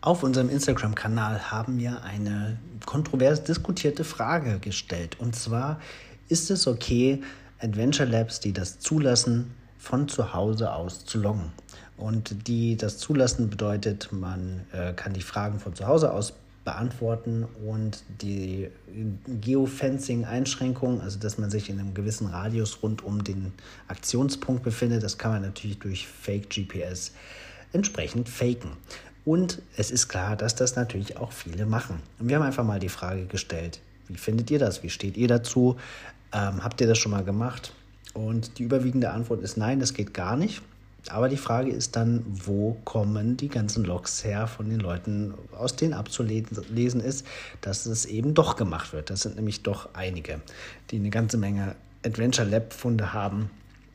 Auf unserem Instagram-Kanal haben wir eine kontrovers diskutierte Frage gestellt. Und zwar, ist es okay, Adventure Labs, die das zulassen, von zu Hause aus zu loggen? Und die das zulassen bedeutet, man äh, kann die Fragen von zu Hause aus beantworten und die Geofencing-Einschränkung, also dass man sich in einem gewissen Radius rund um den Aktionspunkt befindet, das kann man natürlich durch Fake GPS entsprechend faken. Und es ist klar, dass das natürlich auch viele machen. Und wir haben einfach mal die Frage gestellt, wie findet ihr das? Wie steht ihr dazu? Ähm, habt ihr das schon mal gemacht? Und die überwiegende Antwort ist nein, das geht gar nicht. Aber die Frage ist dann, wo kommen die ganzen Logs her von den Leuten, aus denen abzulesen ist, dass es eben doch gemacht wird. Das sind nämlich doch einige, die eine ganze Menge Adventure Lab-Funde haben,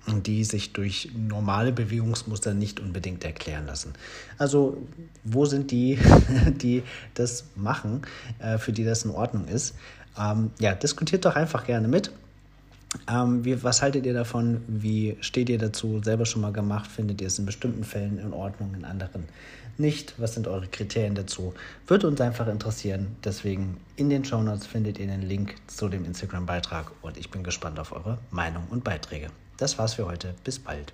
die sich durch normale Bewegungsmuster nicht unbedingt erklären lassen. Also wo sind die, die das machen, äh, für die das in Ordnung ist? Ähm, ja, diskutiert doch einfach gerne mit. Ähm, wie, was haltet ihr davon? Wie steht ihr dazu? Selber schon mal gemacht? Findet ihr es in bestimmten Fällen in Ordnung, in anderen nicht? Was sind eure Kriterien dazu? Würde uns einfach interessieren. Deswegen in den Show Notes findet ihr den Link zu dem Instagram-Beitrag und ich bin gespannt auf eure Meinung und Beiträge. Das war's für heute. Bis bald.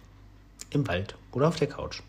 Im Wald oder auf der Couch.